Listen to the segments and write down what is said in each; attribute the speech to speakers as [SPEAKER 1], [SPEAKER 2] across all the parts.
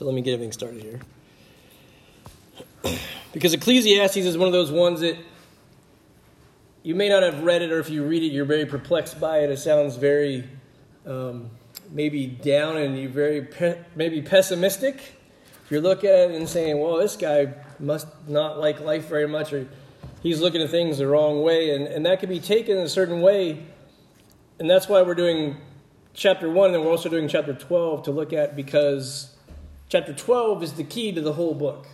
[SPEAKER 1] So let me get everything started here. because Ecclesiastes is one of those ones that you may not have read it, or if you read it, you're very perplexed by it. It sounds very um, maybe down and you're very pe- maybe pessimistic. If you look at it and saying, well, this guy must not like life very much, or he's looking at things the wrong way, and, and that can be taken in a certain way. And that's why we're doing chapter 1, and we're also doing chapter 12 to look at because chapter 12 is the key to the whole book.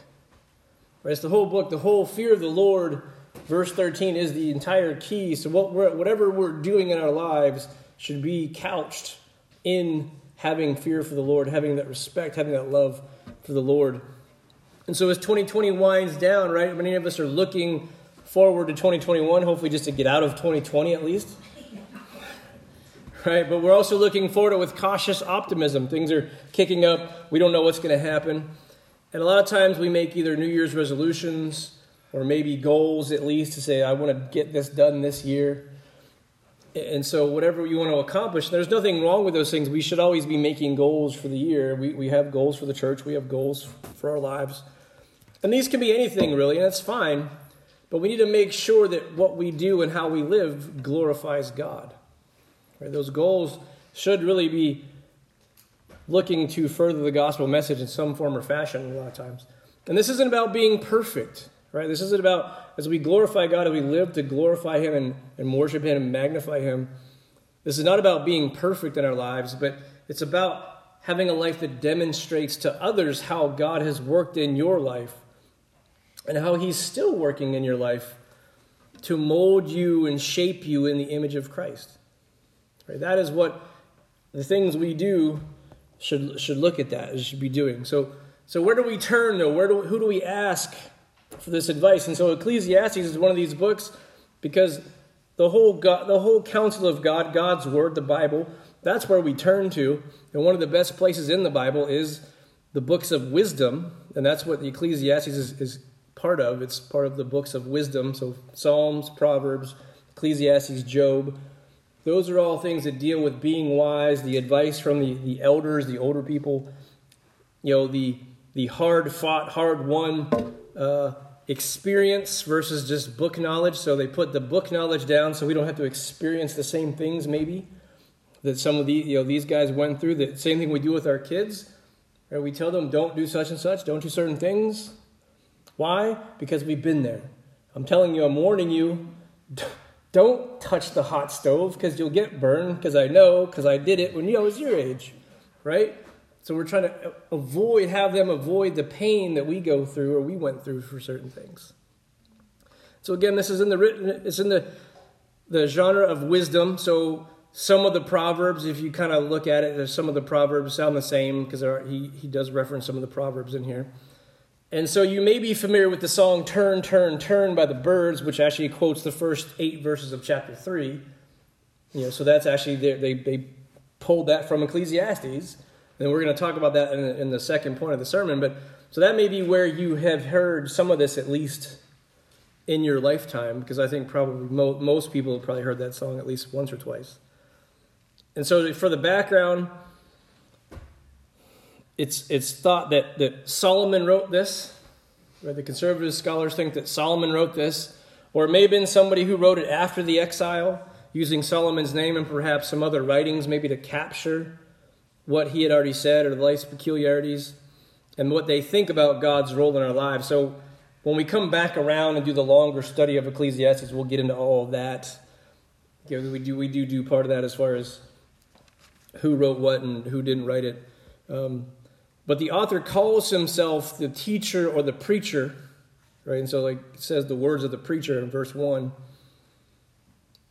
[SPEAKER 1] Right? It's the whole book, the whole fear of the Lord. Verse 13 is the entire key. So, what we're, whatever we're doing in our lives should be couched in having fear for the Lord, having that respect, having that love for the Lord. And so, as 2020 winds down, right, many of us are looking forward to 2021, hopefully, just to get out of 2020 at least right? But we're also looking forward to it with cautious optimism. Things are kicking up. We don't know what's going to happen. And a lot of times we make either New Year's resolutions or maybe goals at least to say, I want to get this done this year. And so, whatever you want to accomplish, there's nothing wrong with those things. We should always be making goals for the year. We, we have goals for the church, we have goals for our lives. And these can be anything, really, and that's fine. But we need to make sure that what we do and how we live glorifies God. Right? Those goals should really be looking to further the gospel message in some form or fashion a lot of times. And this isn't about being perfect, right? This isn't about as we glorify God, as we live to glorify Him and, and worship Him and magnify Him. This is not about being perfect in our lives, but it's about having a life that demonstrates to others how God has worked in your life and how He's still working in your life to mold you and shape you in the image of Christ. Right? That is what the things we do should, should look at that, should be doing. So, so where do we turn, though? Where do, who do we ask for this advice? And so Ecclesiastes is one of these books because the whole, God, the whole counsel of God, God's Word, the Bible, that's where we turn to. And one of the best places in the Bible is the books of wisdom, and that's what the Ecclesiastes is, is part of. It's part of the books of wisdom. So Psalms, Proverbs, Ecclesiastes, Job. Those are all things that deal with being wise, the advice from the, the elders, the older people, you know, the, the hard fought, hard won uh, experience versus just book knowledge. So they put the book knowledge down so we don't have to experience the same things, maybe, that some of the, you know, these guys went through. The same thing we do with our kids. Right? We tell them, don't do such and such, don't do certain things. Why? Because we've been there. I'm telling you, I'm warning you. Don't touch the hot stove because you'll get burned because I know because I did it when I was your age, right? So we're trying to avoid, have them avoid the pain that we go through or we went through for certain things. So again, this is in the written, it's in the the genre of wisdom. So some of the proverbs, if you kind of look at it, there's some of the proverbs sound the same because he he does reference some of the proverbs in here. And so you may be familiar with the song Turn, Turn, Turn by the Byrds, which actually quotes the first eight verses of chapter 3. You know, so that's actually, they, they, they pulled that from Ecclesiastes. And we're going to talk about that in the, in the second point of the sermon. But so that may be where you have heard some of this at least in your lifetime, because I think probably mo- most people have probably heard that song at least once or twice. And so for the background, it's, it's thought that, that Solomon wrote this. Right? The conservative scholars think that Solomon wrote this, or it may have been somebody who wrote it after the exile, using Solomon's name and perhaps some other writings, maybe to capture what he had already said or the life's peculiarities and what they think about God's role in our lives. So when we come back around and do the longer study of Ecclesiastes, we'll get into all of that. You know, we do we do do part of that as far as who wrote what and who didn't write it. Um, but the author calls himself the teacher or the preacher, right? And so, like, says the words of the preacher in verse 1.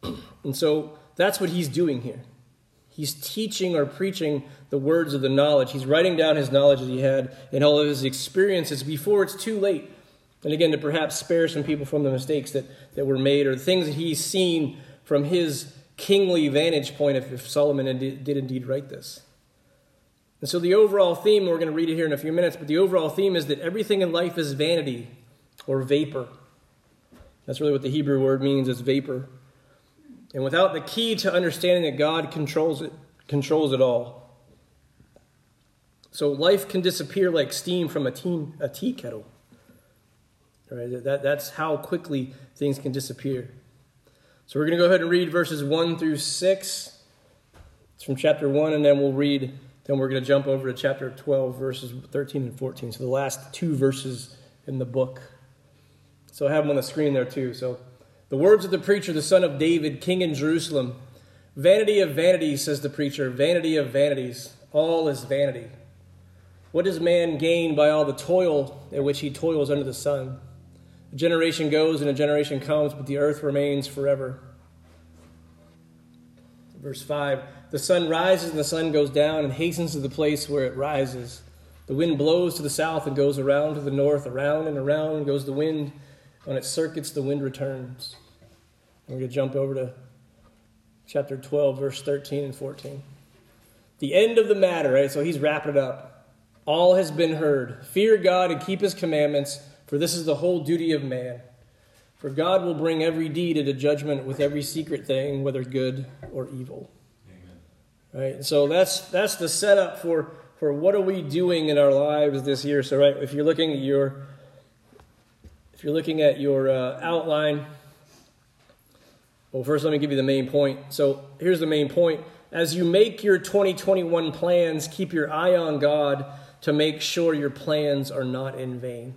[SPEAKER 1] And so that's what he's doing here. He's teaching or preaching the words of the knowledge. He's writing down his knowledge that he had and all of his experiences before it's too late. And again, to perhaps spare some people from the mistakes that, that were made or the things that he's seen from his kingly vantage point if, if Solomon did, did indeed write this. And so, the overall theme, we're going to read it here in a few minutes, but the overall theme is that everything in life is vanity or vapor. That's really what the Hebrew word means is vapor. And without the key to understanding that God controls it, controls it all. So life can disappear like steam from a tea, a tea kettle. Right? That, that's how quickly things can disappear. So we're going to go ahead and read verses 1 through 6. It's from chapter 1, and then we'll read, then we're going to jump over to chapter 12, verses 13 and 14. So the last two verses in the book. So I have them on the screen there too. So the words of the preacher, the son of David, king in Jerusalem. Vanity of vanities, says the preacher, vanity of vanities. All is vanity. What does man gain by all the toil at which he toils under the sun? A generation goes and a generation comes, but the earth remains forever. Verse 5 The sun rises and the sun goes down and hastens to the place where it rises. The wind blows to the south and goes around to the north, around and around goes the wind. On its circuits, the wind returns. We're going to jump over to chapter 12, verse 13 and 14. The end of the matter, right? So he's wrapping it up. All has been heard. Fear God and keep his commandments, for this is the whole duty of man. For God will bring every deed into judgment with every secret thing, whether good or evil. Amen. Right? So that's that's the setup for for what are we doing in our lives this year. So right, if you're looking at your if you're looking at your uh, outline, well, first let me give you the main point. So here's the main point. As you make your 2021 plans, keep your eye on God to make sure your plans are not in vain.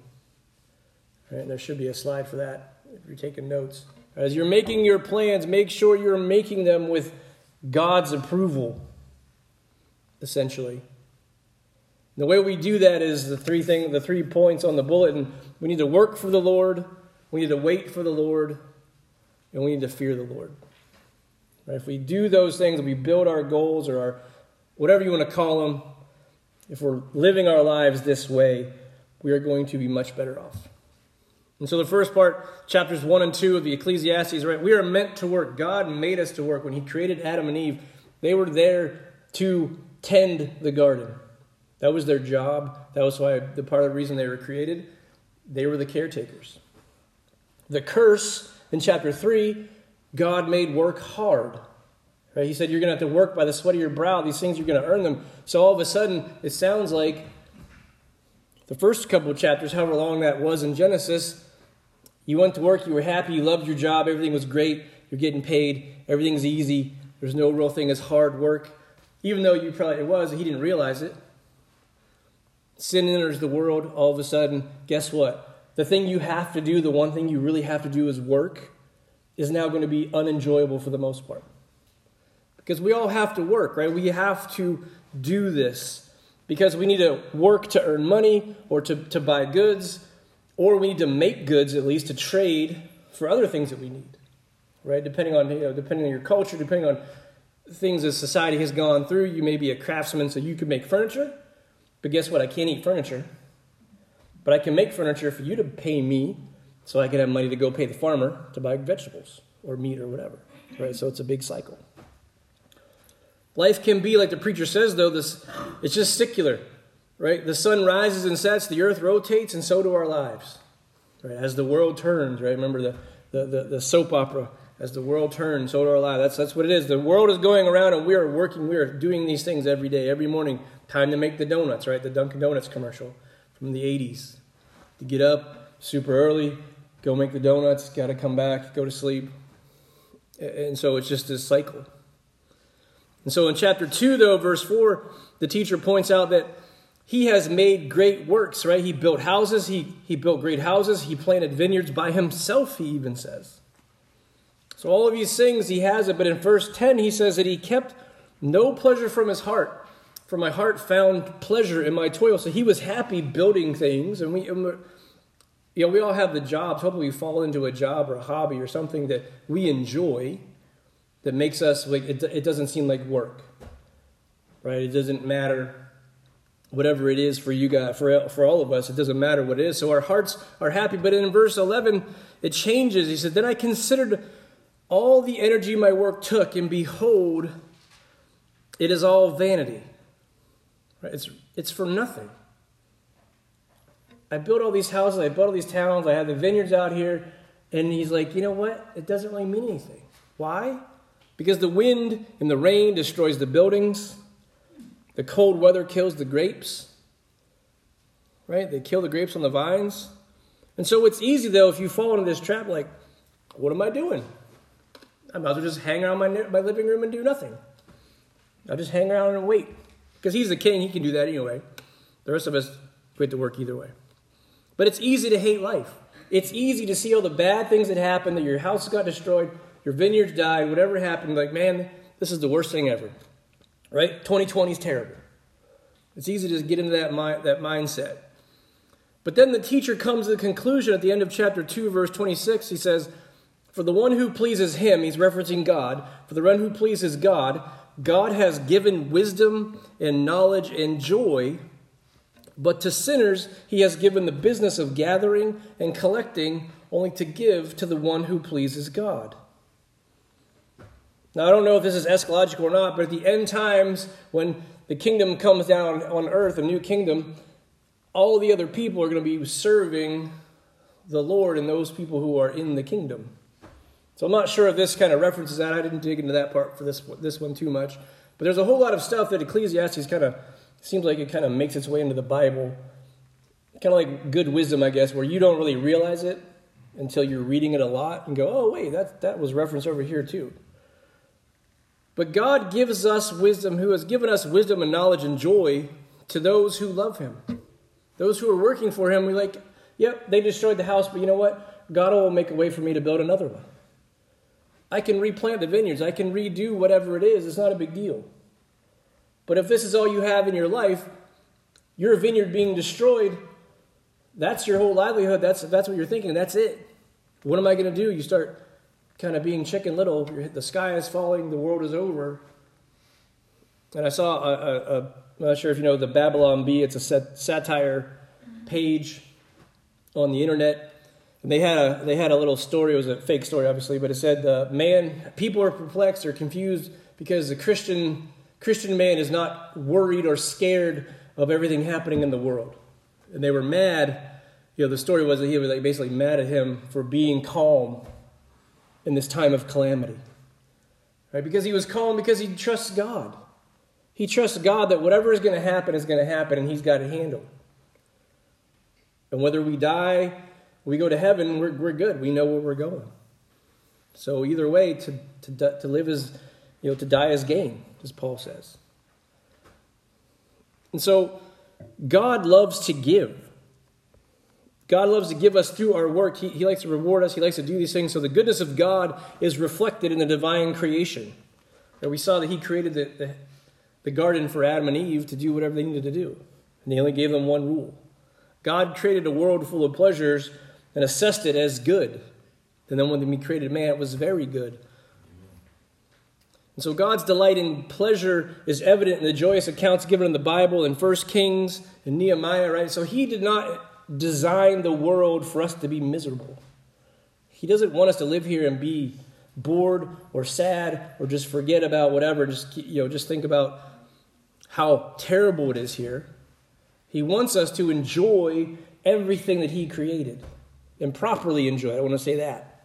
[SPEAKER 1] Right, there should be a slide for that if you're taking notes. As you're making your plans, make sure you're making them with God's approval, essentially. The way we do that is the three thing, the three points on the bulletin. We need to work for the Lord, we need to wait for the Lord, and we need to fear the Lord. Right? If we do those things, we build our goals or our whatever you want to call them, if we're living our lives this way, we are going to be much better off. And so the first part, chapters 1 and 2 of the Ecclesiastes, right? We are meant to work. God made us to work. When He created Adam and Eve, they were there to tend the garden. That was their job. That was why the part of the reason they were created. They were the caretakers. The curse in chapter 3, God made work hard. Right? He said, You're going to have to work by the sweat of your brow. These things, you're going to earn them. So all of a sudden, it sounds like the first couple of chapters, however long that was in Genesis, you went to work, you were happy, you loved your job, everything was great, you're getting paid, everything's easy, there's no real thing as hard work. Even though you probably it was, he didn't realize it. Sin enters the world, all of a sudden, guess what? The thing you have to do, the one thing you really have to do is work, is now going to be unenjoyable for the most part. Because we all have to work, right? We have to do this because we need to work to earn money or to, to buy goods, or we need to make goods at least to trade for other things that we need, right? Depending on, you know, depending on your culture, depending on things that society has gone through, you may be a craftsman so you can make furniture but guess what? I can't eat furniture. But I can make furniture for you to pay me so I can have money to go pay the farmer to buy vegetables or meat or whatever. Right? So it's a big cycle. Life can be, like the preacher says, though, this it's just secular. Right? The sun rises and sets, the earth rotates, and so do our lives. Right? As the world turns, right? Remember the, the, the, the soap opera as the world turns, so do our lives. That's, that's what it is. The world is going around and we are working, we are doing these things every day, every morning. Time to make the donuts, right? The Dunkin' Donuts commercial from the 80s. To get up super early, go make the donuts, got to come back, go to sleep. And so it's just this cycle. And so in chapter 2, though, verse 4, the teacher points out that he has made great works, right? He built houses, he, he built great houses, he planted vineyards by himself, he even says. So all of these things he has it, but in verse 10 he says that he kept no pleasure from his heart. For my heart found pleasure in my toil. So he was happy building things, and we, you know, we all have the jobs. Hopefully, we fall into a job or a hobby or something that we enjoy, that makes us like it, it doesn't seem like work, right? It doesn't matter whatever it is for you guys, for for all of us. It doesn't matter what it is. So our hearts are happy. But in verse eleven, it changes. He said, "Then I considered." all the energy my work took, and behold, it is all vanity. Right? It's, it's for nothing. I built all these houses, I built all these towns, I had the vineyards out here, and he's like, you know what? It doesn't really mean anything. Why? Because the wind and the rain destroys the buildings, the cold weather kills the grapes, right? They kill the grapes on the vines. And so it's easy, though, if you fall into this trap, like, what am I doing? I might as well just hang around my, my living room and do nothing. I'll just hang around and wait. Because he's the king, he can do that anyway. The rest of us quit to work either way. But it's easy to hate life. It's easy to see all the bad things that happened, that your house got destroyed, your vineyards died, whatever happened. Like, man, this is the worst thing ever. Right? 2020 is terrible. It's easy to get into that, mi- that mindset. But then the teacher comes to the conclusion at the end of chapter 2, verse 26. He says, For the one who pleases him, he's referencing God, for the one who pleases God, God has given wisdom and knowledge and joy, but to sinners he has given the business of gathering and collecting only to give to the one who pleases God. Now, I don't know if this is eschatological or not, but at the end times, when the kingdom comes down on earth, a new kingdom, all the other people are going to be serving the Lord and those people who are in the kingdom. So I'm not sure if this kind of references that. I didn't dig into that part for this this one too much. But there's a whole lot of stuff that Ecclesiastes kind of seems like it kind of makes its way into the Bible. Kind of like good wisdom, I guess, where you don't really realize it until you're reading it a lot and go, "Oh, wait, that that was referenced over here too." But God gives us wisdom, who has given us wisdom and knowledge and joy to those who love Him. Those who are working for Him, we like, yep, they destroyed the house, but you know what? God will make a way for me to build another one. I can replant the vineyards. I can redo whatever it is. It's not a big deal. But if this is all you have in your life, your vineyard being destroyed, that's your whole livelihood. That's, that's what you're thinking. That's it. What am I going to do? You start kind of being chicken little. The sky is falling. The world is over. And I saw a, a, a I'm not sure if you know the Babylon Bee. It's a sat- satire page on the internet and they had a they had a little story. It was a fake story, obviously, but it said, uh, "Man, people are perplexed or confused because the Christian Christian man is not worried or scared of everything happening in the world." And they were mad. You know, the story was that he was like basically mad at him for being calm in this time of calamity, right? Because he was calm because he trusts God. He trusts God that whatever is going to happen is going to happen, and He's got it handled. And whether we die we go to heaven, we're, we're good. We know where we're going. So either way, to, to, to live is, you know, to die is gain, as Paul says. And so God loves to give. God loves to give us through our work. He, he likes to reward us. He likes to do these things. So the goodness of God is reflected in the divine creation. And we saw that He created the, the, the garden for Adam and Eve to do whatever they needed to do. And He only gave them one rule. God created a world full of pleasures and assessed it as good. And then when He created man, it was very good. And so God's delight in pleasure is evident in the joyous accounts given in the Bible in 1 Kings and Nehemiah, right? So He did not design the world for us to be miserable. He doesn't want us to live here and be bored or sad or just forget about whatever. Just you know, just think about how terrible it is here. He wants us to enjoy everything that He created and properly enjoy it. I want to say that.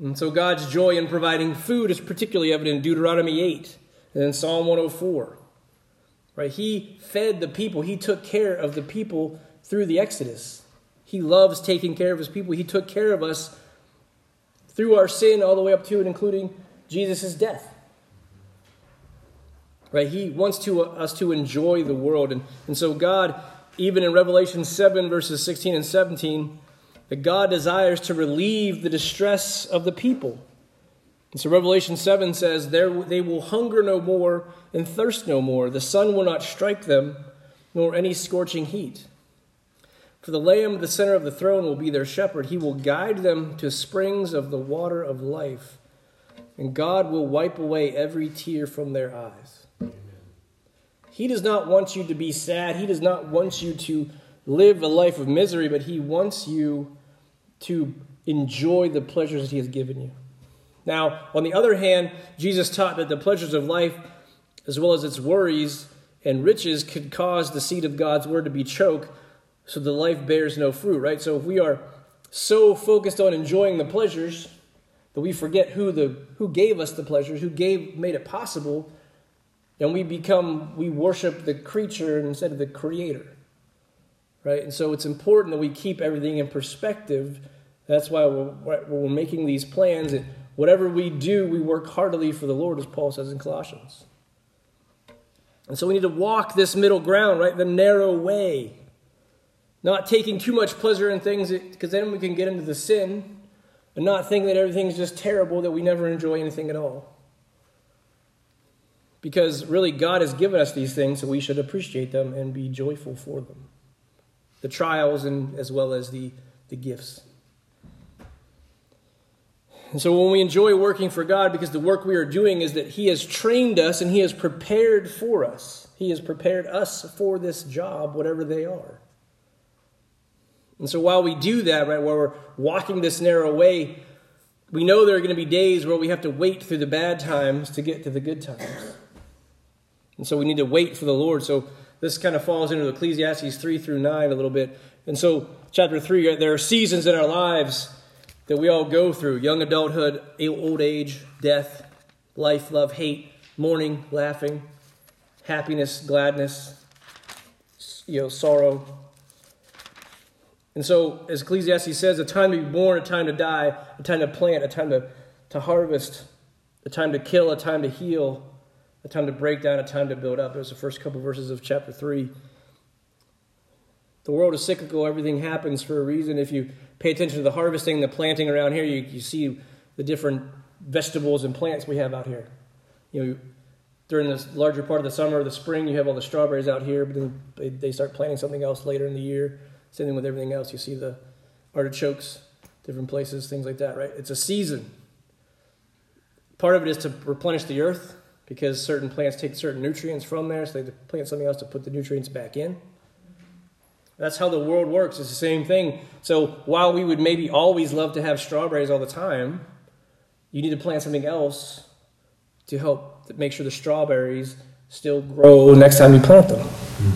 [SPEAKER 1] And so God's joy in providing food is particularly evident in Deuteronomy 8 and in Psalm 104. Right? He fed the people, he took care of the people through the Exodus. He loves taking care of his people. He took care of us through our sin all the way up to and including Jesus' death. Right? He wants to, uh, us to enjoy the world. And, and so God, even in Revelation 7, verses 16 and 17, that God desires to relieve the distress of the people. And so Revelation 7 says, They will hunger no more and thirst no more. The sun will not strike them, nor any scorching heat. For the Lamb at the center of the throne will be their shepherd. He will guide them to springs of the water of life, and God will wipe away every tear from their eyes. Amen. He does not want you to be sad. He does not want you to live a life of misery, but He wants you to enjoy the pleasures that He has given you. Now, on the other hand, Jesus taught that the pleasures of life, as well as its worries and riches, could cause the seed of God's word to be choked, so the life bears no fruit, right? So if we are so focused on enjoying the pleasures that we forget who the who gave us the pleasures, who gave made it possible, then we become we worship the creature instead of the creator. right? And so it's important that we keep everything in perspective. That's why we're, we're making these plans. And whatever we do, we work heartily for the Lord, as Paul says in Colossians. And so we need to walk this middle ground, right? The narrow way. Not taking too much pleasure in things, because then we can get into the sin, and not think that everything's just terrible, that we never enjoy anything at all. Because really, God has given us these things, so we should appreciate them and be joyful for them the trials and as well as the, the gifts. And so when we enjoy working for God, because the work we are doing is that He has trained us and He has prepared for us. He has prepared us for this job, whatever they are. And so while we do that, right, while we're walking this narrow way, we know there are going to be days where we have to wait through the bad times to get to the good times. And so we need to wait for the Lord. So this kind of falls into Ecclesiastes 3 through 9 a little bit. And so, chapter 3, right, there are seasons in our lives that we all go through young adulthood, old age, death, life, love, hate, mourning, laughing, happiness, gladness, you know, sorrow. And so, as Ecclesiastes says, a time to be born, a time to die, a time to plant, a time to, to harvest, a time to kill, a time to heal, a time to break down, a time to build up. There's the first couple verses of chapter 3. The world is cyclical, everything happens for a reason. If you pay attention to the harvesting, the planting around here, you, you see the different vegetables and plants we have out here. You know, during this larger part of the summer the spring, you have all the strawberries out here, but then they start planting something else later in the year. Same thing with everything else. You see the artichokes, different places, things like that, right? It's a season. Part of it is to replenish the earth, because certain plants take certain nutrients from there, so they plant something else to put the nutrients back in. That's how the world works. It's the same thing. So while we would maybe always love to have strawberries all the time, you need to plant something else to help make sure the strawberries still grow next time you plant them.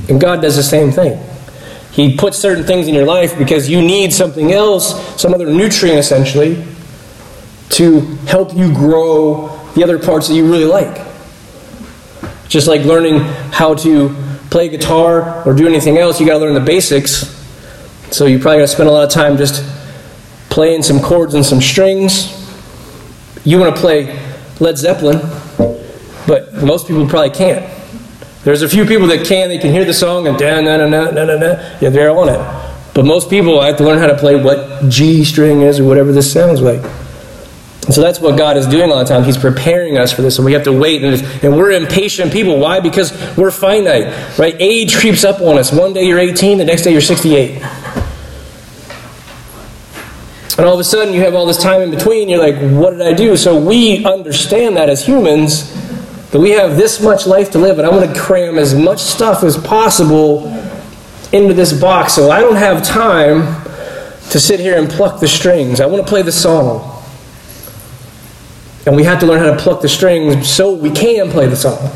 [SPEAKER 1] And God does the same thing. He puts certain things in your life because you need something else, some other nutrient essentially, to help you grow the other parts that you really like. Just like learning how to play guitar or do anything else, you got to learn the basics. So you probably got to spend a lot of time just playing some chords and some strings. You want to play Led Zeppelin, but most people probably can't. There's a few people that can, they can hear the song and da na na na na na na, yeah, they're on it. But most people I have to learn how to play what G string is or whatever this sounds like. And so that's what God is doing all the time. He's preparing us for this, and we have to wait. And, and we're impatient people. Why? Because we're finite, right? Age creeps up on us. One day you're 18, the next day you're 68. And all of a sudden you have all this time in between. You're like, what did I do? So we understand that as humans, that we have this much life to live, and I want to cram as much stuff as possible into this box. So I don't have time to sit here and pluck the strings. I want to play the song. And we have to learn how to pluck the strings so we can play the song.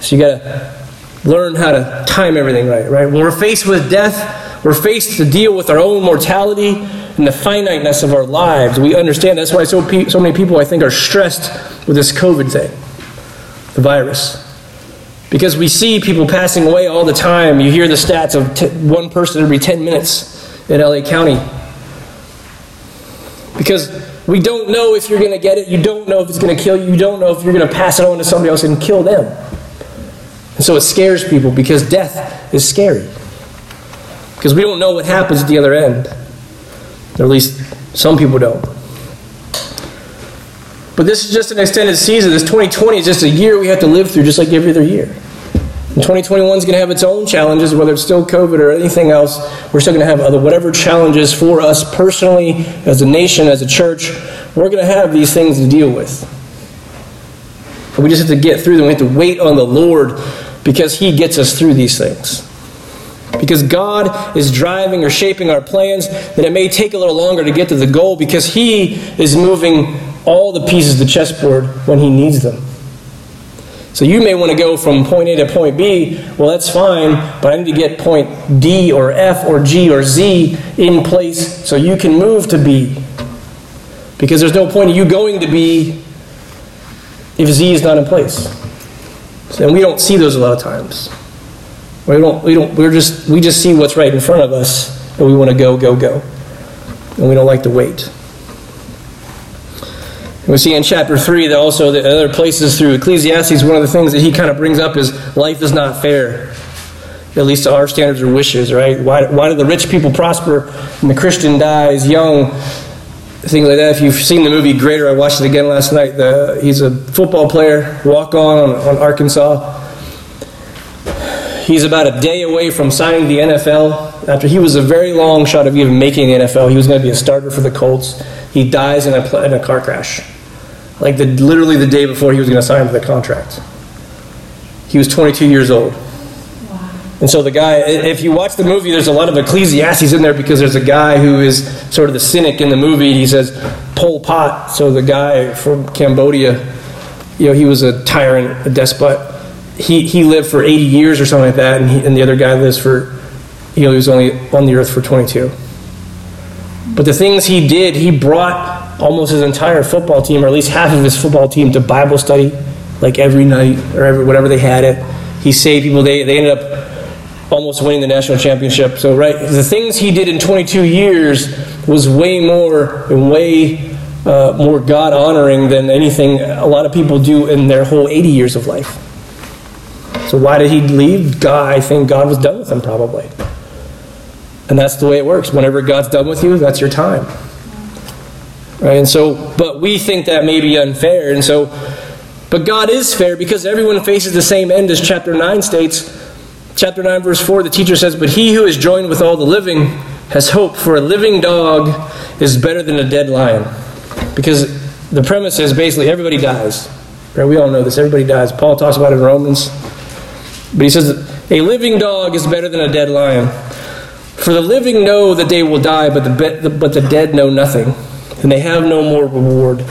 [SPEAKER 1] So you got to learn how to time everything right, right? When we're faced with death, we're faced to deal with our own mortality and the finiteness of our lives. We understand that's why so, pe- so many people, I think, are stressed with this COVID thing, the virus. Because we see people passing away all the time. You hear the stats of t- one person every 10 minutes in LA County. Because we don't know if you're going to get it. You don't know if it's going to kill you. You don't know if you're going to pass it on to somebody else and kill them. And so it scares people because death is scary. Because we don't know what happens at the other end. Or at least some people don't. But this is just an extended season. This 2020 is just a year we have to live through, just like every other year. And 2021 is going to have its own challenges, whether it's still COVID or anything else. We're still going to have other whatever challenges for us personally, as a nation, as a church. We're going to have these things to deal with. But we just have to get through them. We have to wait on the Lord because He gets us through these things. Because God is driving or shaping our plans, that it may take a little longer to get to the goal because He is moving all the pieces of the chessboard when He needs them. So you may want to go from point A to point B. Well, that's fine, but I need to get point D or F or G or Z in place so you can move to B. Because there's no point in you going to B if Z is not in place. And we don't see those a lot of times. We don't, we don't, we're just, we just see what's right in front of us, and we want to go, go, go. And we don't like to wait. We see in chapter 3 that also the other places through Ecclesiastes, one of the things that he kind of brings up is life is not fair. At least to our standards or wishes, right? Why, why do the rich people prosper and the Christian dies young? Things like that. If you've seen the movie Greater, I watched it again last night. The, he's a football player, walk on, on Arkansas. He's about a day away from signing the NFL. After he was a very long shot of even making the NFL, he was going to be a starter for the Colts. He dies in a, in a car crash. Like the, literally the day before he was going to sign for the contract. He was 22 years old. And so the guy, if you watch the movie, there's a lot of Ecclesiastes in there because there's a guy who is sort of the cynic in the movie. He says Pol Pot. So the guy from Cambodia, you know, he was a tyrant, a despot. He he lived for 80 years or something like that, and, he, and the other guy lives for, you know, he was only on the earth for 22. But the things he did, he brought almost his entire football team, or at least half of his football team, to Bible study, like every night or every whatever they had it. He saved people. They they ended up almost winning the national championship. So, right, the things he did in 22 years was way more and way uh, more God honoring than anything a lot of people do in their whole 80 years of life. So, why did he leave? God, I think God was done with him, probably. And that's the way it works. Whenever God's done with you, that's your time. Right? And so, but we think that may be unfair. And so, but God is fair because everyone faces the same end, as chapter 9 states chapter 9, verse 4, the teacher says, But he who is joined with all the living has hope, for a living dog is better than a dead lion. Because the premise is basically everybody dies. Right? We all know this. Everybody dies. Paul talks about it in Romans. But he says, A living dog is better than a dead lion. For the living know that they will die, but the, but the dead know nothing, and they have no more reward.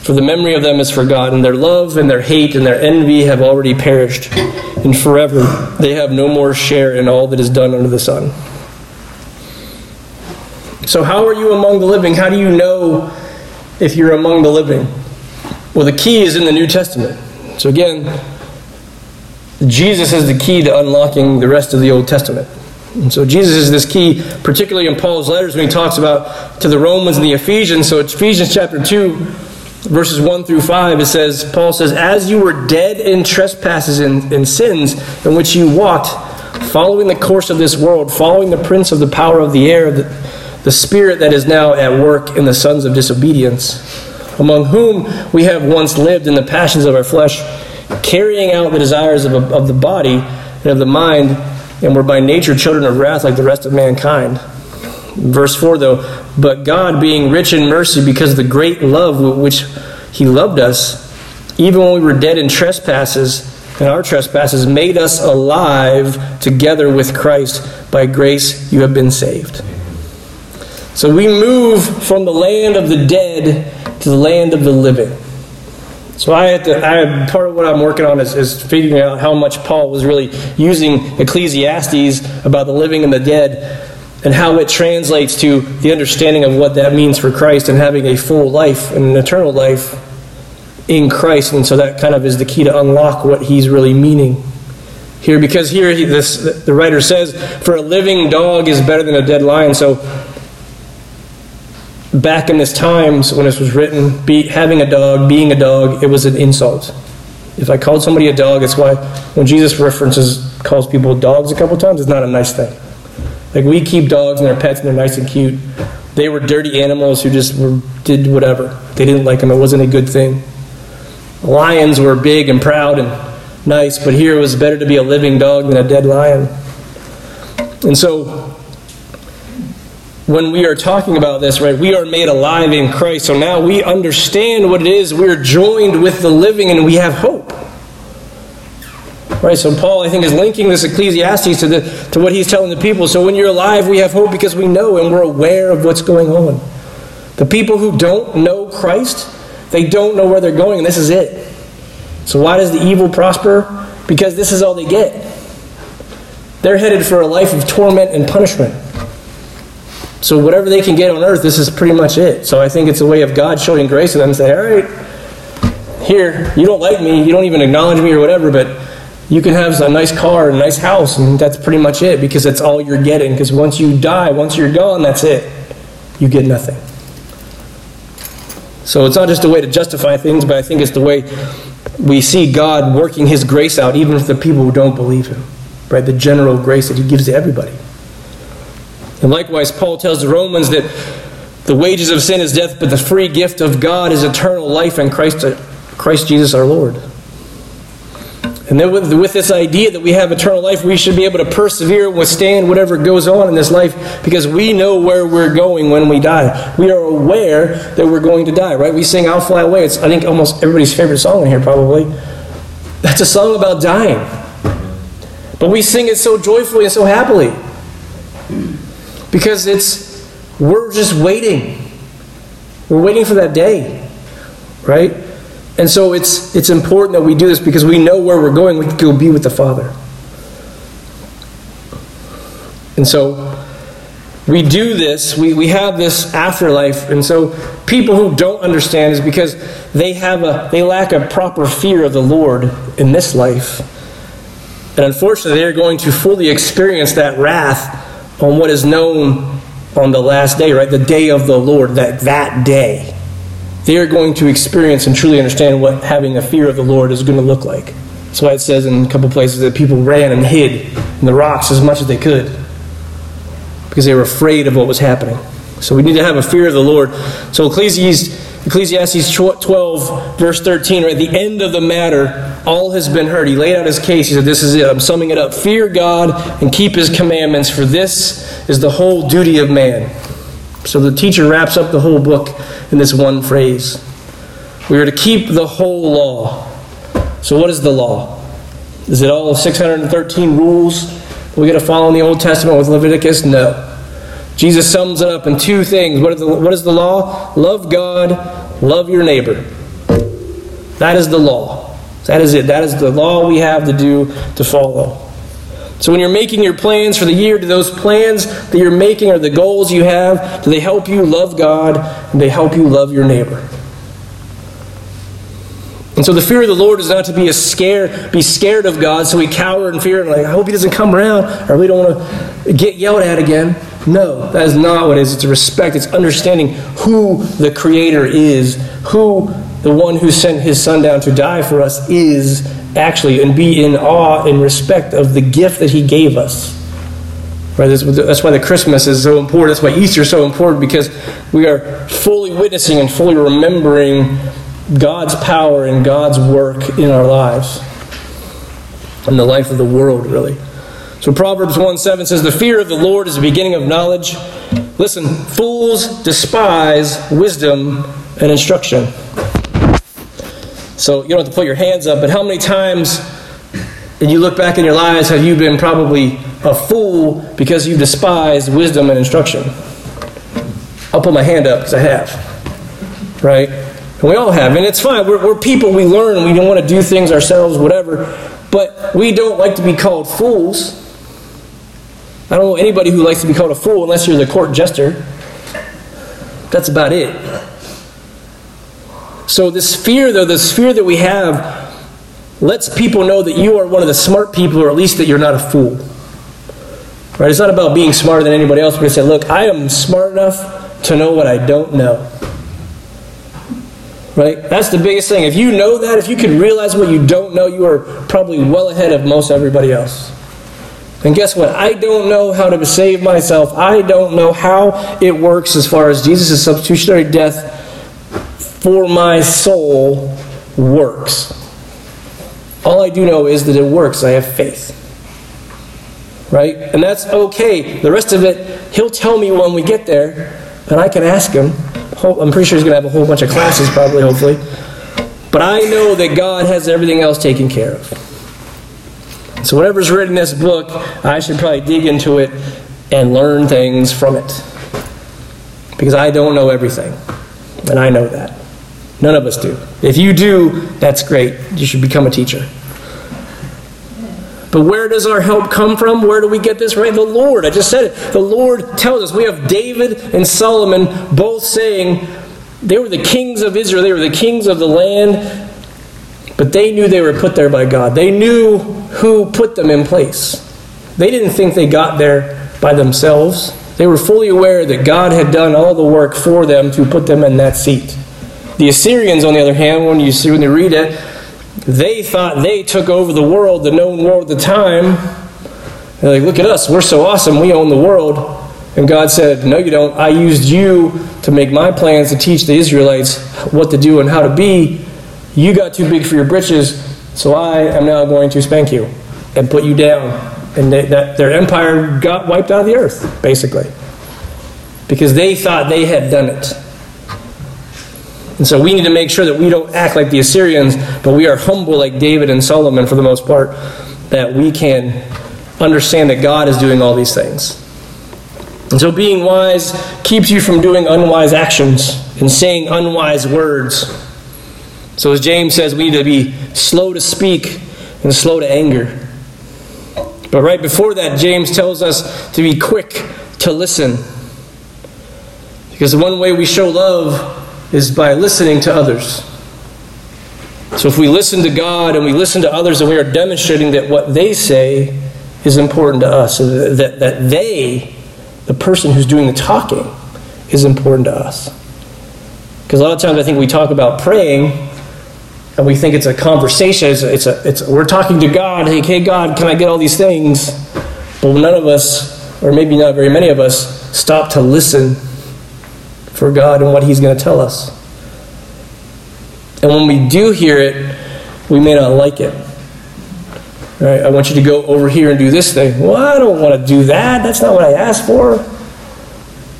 [SPEAKER 1] For the memory of them is forgotten. Their love and their hate and their envy have already perished, and forever they have no more share in all that is done under the sun. So, how are you among the living? How do you know if you're among the living? Well, the key is in the New Testament. So, again, Jesus is the key to unlocking the rest of the Old Testament. And so Jesus is this key, particularly in Paul's letters when he talks about to the Romans and the Ephesians. So it's Ephesians chapter 2, verses 1 through 5, it says, Paul says, As you were dead in trespasses and, and sins in which you walked, following the course of this world, following the prince of the power of the air, the, the spirit that is now at work in the sons of disobedience, among whom we have once lived in the passions of our flesh, carrying out the desires of, of the body and of the mind, and were by nature children of wrath like the rest of mankind. Verse 4, though, but God, being rich in mercy because of the great love with which He loved us, even when we were dead in trespasses and our trespasses, made us alive together with Christ. By grace you have been saved. So we move from the land of the dead to the land of the living. So I had to. I, part of what I'm working on is, is figuring out how much Paul was really using Ecclesiastes about the living and the dead and how it translates to the understanding of what that means for Christ and having a full life and an eternal life in Christ. And so that kind of is the key to unlock what he's really meaning here. Because here he, this, the writer says, For a living dog is better than a dead lion. So back in this times when this was written, be, having a dog, being a dog, it was an insult. If I called somebody a dog, it's why when Jesus references calls people dogs a couple times, it's not a nice thing. Like we keep dogs and they're pets and they're nice and cute. They were dirty animals who just were, did whatever. They didn't like them. It wasn't a good thing. Lions were big and proud and nice, but here it was better to be a living dog than a dead lion. And so when we are talking about this, right, we are made alive in Christ. So now we understand what it is. We're joined with the living and we have hope. Right? So Paul, I think, is linking this Ecclesiastes to, the, to what he's telling the people. So when you're alive, we have hope because we know and we're aware of what's going on. The people who don't know Christ, they don't know where they're going, and this is it. So why does the evil prosper? Because this is all they get. They're headed for a life of torment and punishment. So whatever they can get on earth, this is pretty much it. So I think it's a way of God showing grace to them and say, all right, here, you don't like me, you don't even acknowledge me or whatever, but You can have a nice car and a nice house, and that's pretty much it because that's all you're getting. Because once you die, once you're gone, that's it. You get nothing. So it's not just a way to justify things, but I think it's the way we see God working His grace out, even for the people who don't believe Him. Right? The general grace that He gives to everybody. And likewise, Paul tells the Romans that the wages of sin is death, but the free gift of God is eternal life in Christ, uh, Christ Jesus our Lord. And then with, with, this idea that we have eternal life, we should be able to persevere, and withstand whatever goes on in this life because we know where we're going when we die. We are aware that we're going to die, right? We sing I'll Fly Away. It's, I think, almost everybody's favorite song in here, probably. That's a song about dying. But we sing it so joyfully and so happily because it's, we're just waiting. We're waiting for that day, right? And so it's, it's important that we do this because we know where we're going. We can go be with the Father. And so we do this, we, we have this afterlife. And so people who don't understand is because they have a they lack a proper fear of the Lord in this life. And unfortunately, they are going to fully experience that wrath on what is known on the last day, right? The day of the Lord, that that day they are going to experience and truly understand what having a fear of the Lord is going to look like. That's why it says in a couple places that people ran and hid in the rocks as much as they could because they were afraid of what was happening. So we need to have a fear of the Lord. So Ecclesiastes, Ecclesiastes 12, verse 13, right at the end of the matter, all has been heard. He laid out his case. He said, This is it. I'm summing it up. Fear God and keep his commandments, for this is the whole duty of man. So the teacher wraps up the whole book in this one phrase. We are to keep the whole law. So, what is the law? Is it all 613 rules we got to follow in the Old Testament with Leviticus? No. Jesus sums it up in two things. What is, the, what is the law? Love God, love your neighbor. That is the law. That is it. That is the law we have to do to follow. So when you're making your plans for the year, do those plans that you're making or the goals you have, do they help you love God and they help you love your neighbor? And so the fear of the Lord is not to be a scare, be scared of God, so we cower in fear and like, I hope he doesn't come around, or we don't want to get yelled at again. No, that is not what it is. It's respect. It's understanding who the Creator is, who the one who sent his son down to die for us is actually and be in awe and respect of the gift that he gave us. Right? That's why the Christmas is so important. That's why Easter is so important because we are fully witnessing and fully remembering God's power and God's work in our lives and the life of the world, really. So Proverbs 1 7 says, The fear of the Lord is the beginning of knowledge. Listen, fools despise wisdom and instruction. So you don't have to put your hands up, but how many times, and you look back in your lives, have you been probably a fool because you despised wisdom and instruction? I'll put my hand up because I have. Right? We all have. And it's fine. We're, we're people. We learn. We don't want to do things ourselves, whatever. But we don't like to be called fools. I don't know anybody who likes to be called a fool unless you're the court jester. That's about it. So, this fear, though, this fear that we have, lets people know that you are one of the smart people, or at least that you're not a fool. Right? It's not about being smarter than anybody else, but to say, look, I am smart enough to know what I don't know. Right? That's the biggest thing. If you know that, if you can realize what you don't know, you are probably well ahead of most everybody else. And guess what? I don't know how to save myself. I don't know how it works as far as Jesus' substitutionary death for my soul works. All I do know is that it works. I have faith. Right? And that's okay. The rest of it, he'll tell me when we get there, and I can ask him. I'm pretty sure he's going to have a whole bunch of classes, probably, hopefully. But I know that God has everything else taken care of. So, whatever's written in this book, I should probably dig into it and learn things from it. Because I don't know everything. And I know that. None of us do. If you do, that's great. You should become a teacher. But where does our help come from? Where do we get this right? The Lord. I just said it. The Lord tells us. We have David and Solomon both saying they were the kings of Israel, they were the kings of the land. But they knew they were put there by God. They knew who put them in place. They didn't think they got there by themselves. They were fully aware that God had done all the work for them to put them in that seat. The Assyrians, on the other hand, when you see when you read it, they thought they took over the world, the known world at the time. They're like, look at us, we're so awesome, we own the world. And God said, No, you don't. I used you to make my plans to teach the Israelites what to do and how to be. You got too big for your britches, so I am now going to spank you and put you down. And they, that, their empire got wiped out of the earth, basically, because they thought they had done it. And so we need to make sure that we don't act like the Assyrians, but we are humble like David and Solomon for the most part, that we can understand that God is doing all these things. And so being wise keeps you from doing unwise actions and saying unwise words. So as James says, we need to be slow to speak and slow to anger. But right before that, James tells us to be quick to listen. Because one way we show love is by listening to others. So if we listen to God and we listen to others and we are demonstrating that what they say is important to us, that, that they the person who's doing the talking is important to us. Because a lot of times I think we talk about praying and we think it's a conversation. It's a, it's a, it's, we're talking to God. Hey, hey, God, can I get all these things? But none of us, or maybe not very many of us, stop to listen for God and what He's going to tell us. And when we do hear it, we may not like it. Right? I want you to go over here and do this thing. Well, I don't want to do that. That's not what I asked for.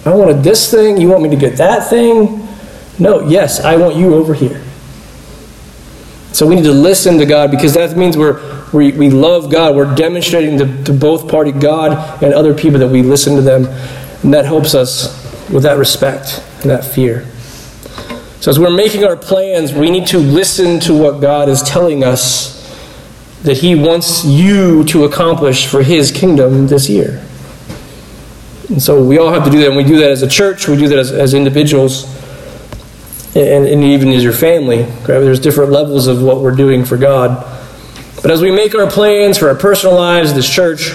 [SPEAKER 1] I wanted this thing. You want me to get that thing? No, yes, I want you over here. So we need to listen to God because that means we're, we, we love God. We're demonstrating to, to both party, God and other people, that we listen to them. And that helps us with that respect and that fear. So as we're making our plans, we need to listen to what God is telling us that He wants you to accomplish for His kingdom this year. And so we all have to do that. And we do that as a church, we do that as, as individuals, and, and even as your family. Right? There's different levels of what we're doing for God. But as we make our plans for our personal lives, this church,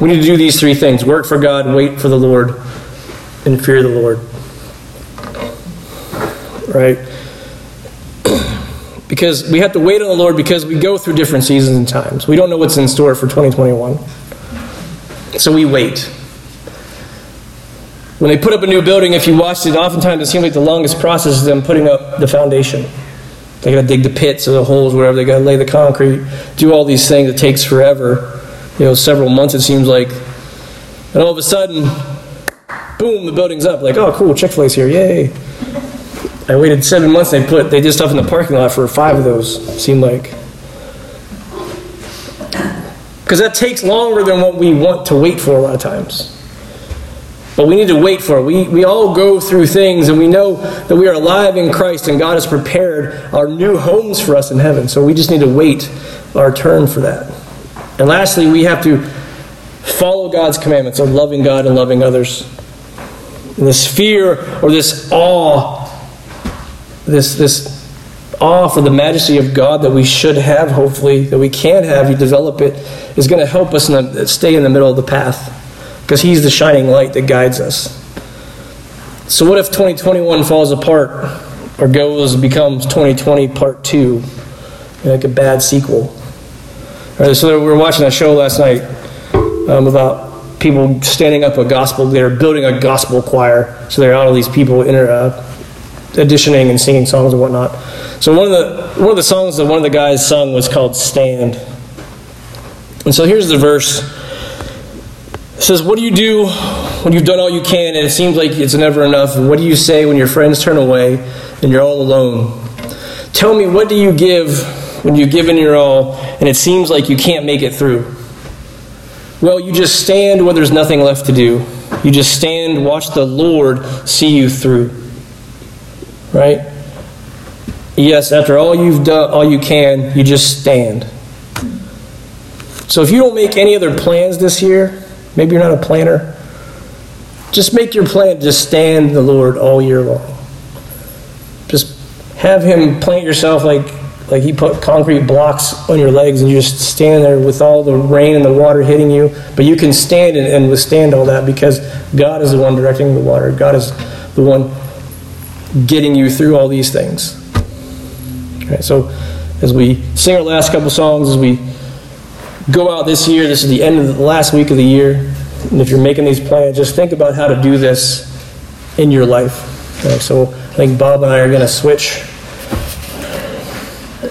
[SPEAKER 1] we need to do these three things work for God, wait for the Lord, and fear the Lord. Right? because we have to wait on the Lord because we go through different seasons and times. We don't know what's in store for 2021. So we wait. When they put up a new building, if you watched it, oftentimes it seems like the longest process is them putting up the foundation. They got to dig the pits or the holes, wherever. They got to lay the concrete, do all these things. It takes forever. You know, several months it seems like. And all of a sudden, boom, the building's up. Like, oh, cool, Chick Fil A's here, yay! I waited seven months. They put they did stuff in the parking lot for five of those. Seemed like because that takes longer than what we want to wait for a lot of times. But we need to wait for it. We, we all go through things and we know that we are alive in Christ and God has prepared our new homes for us in heaven. So we just need to wait our turn for that. And lastly, we have to follow God's commandments of loving God and loving others. And this fear or this awe this this awe for the majesty of God that we should have, hopefully, that we can have, you develop it, is going to help us in the, stay in the middle of the path because He's the shining light that guides us. So, what if 2021 falls apart or goes becomes 2020 part two, like a bad sequel? Right, so, we were watching a show last night um, about people standing up a gospel, they're building a gospel choir. So, there are all these people inter, uh, auditioning and singing songs and whatnot. So one of the one of the songs that one of the guys sung was called "Stand." And so here's the verse. It says, "What do you do when you've done all you can and it seems like it's never enough? What do you say when your friends turn away and you're all alone? Tell me, what do you give when you've given your all and it seems like you can't make it through?" Well, you just stand when there's nothing left to do. You just stand, watch the Lord see you through right? Yes, after all you've done, all you can, you just stand. So if you don't make any other plans this year, maybe you're not a planner, just make your plan, just stand the Lord all year long. Just have Him plant yourself like like he put concrete blocks on your legs and you just stand there with all the rain and the water hitting you. But you can stand and, and withstand all that because God is the one directing the water. God is the one getting you through all these things. Okay, so as we sing our last couple songs, as we go out this year, this is the end of the last week of the year. And if you're making these plans, just think about how to do this in your life. So I think Bob and I are going to switch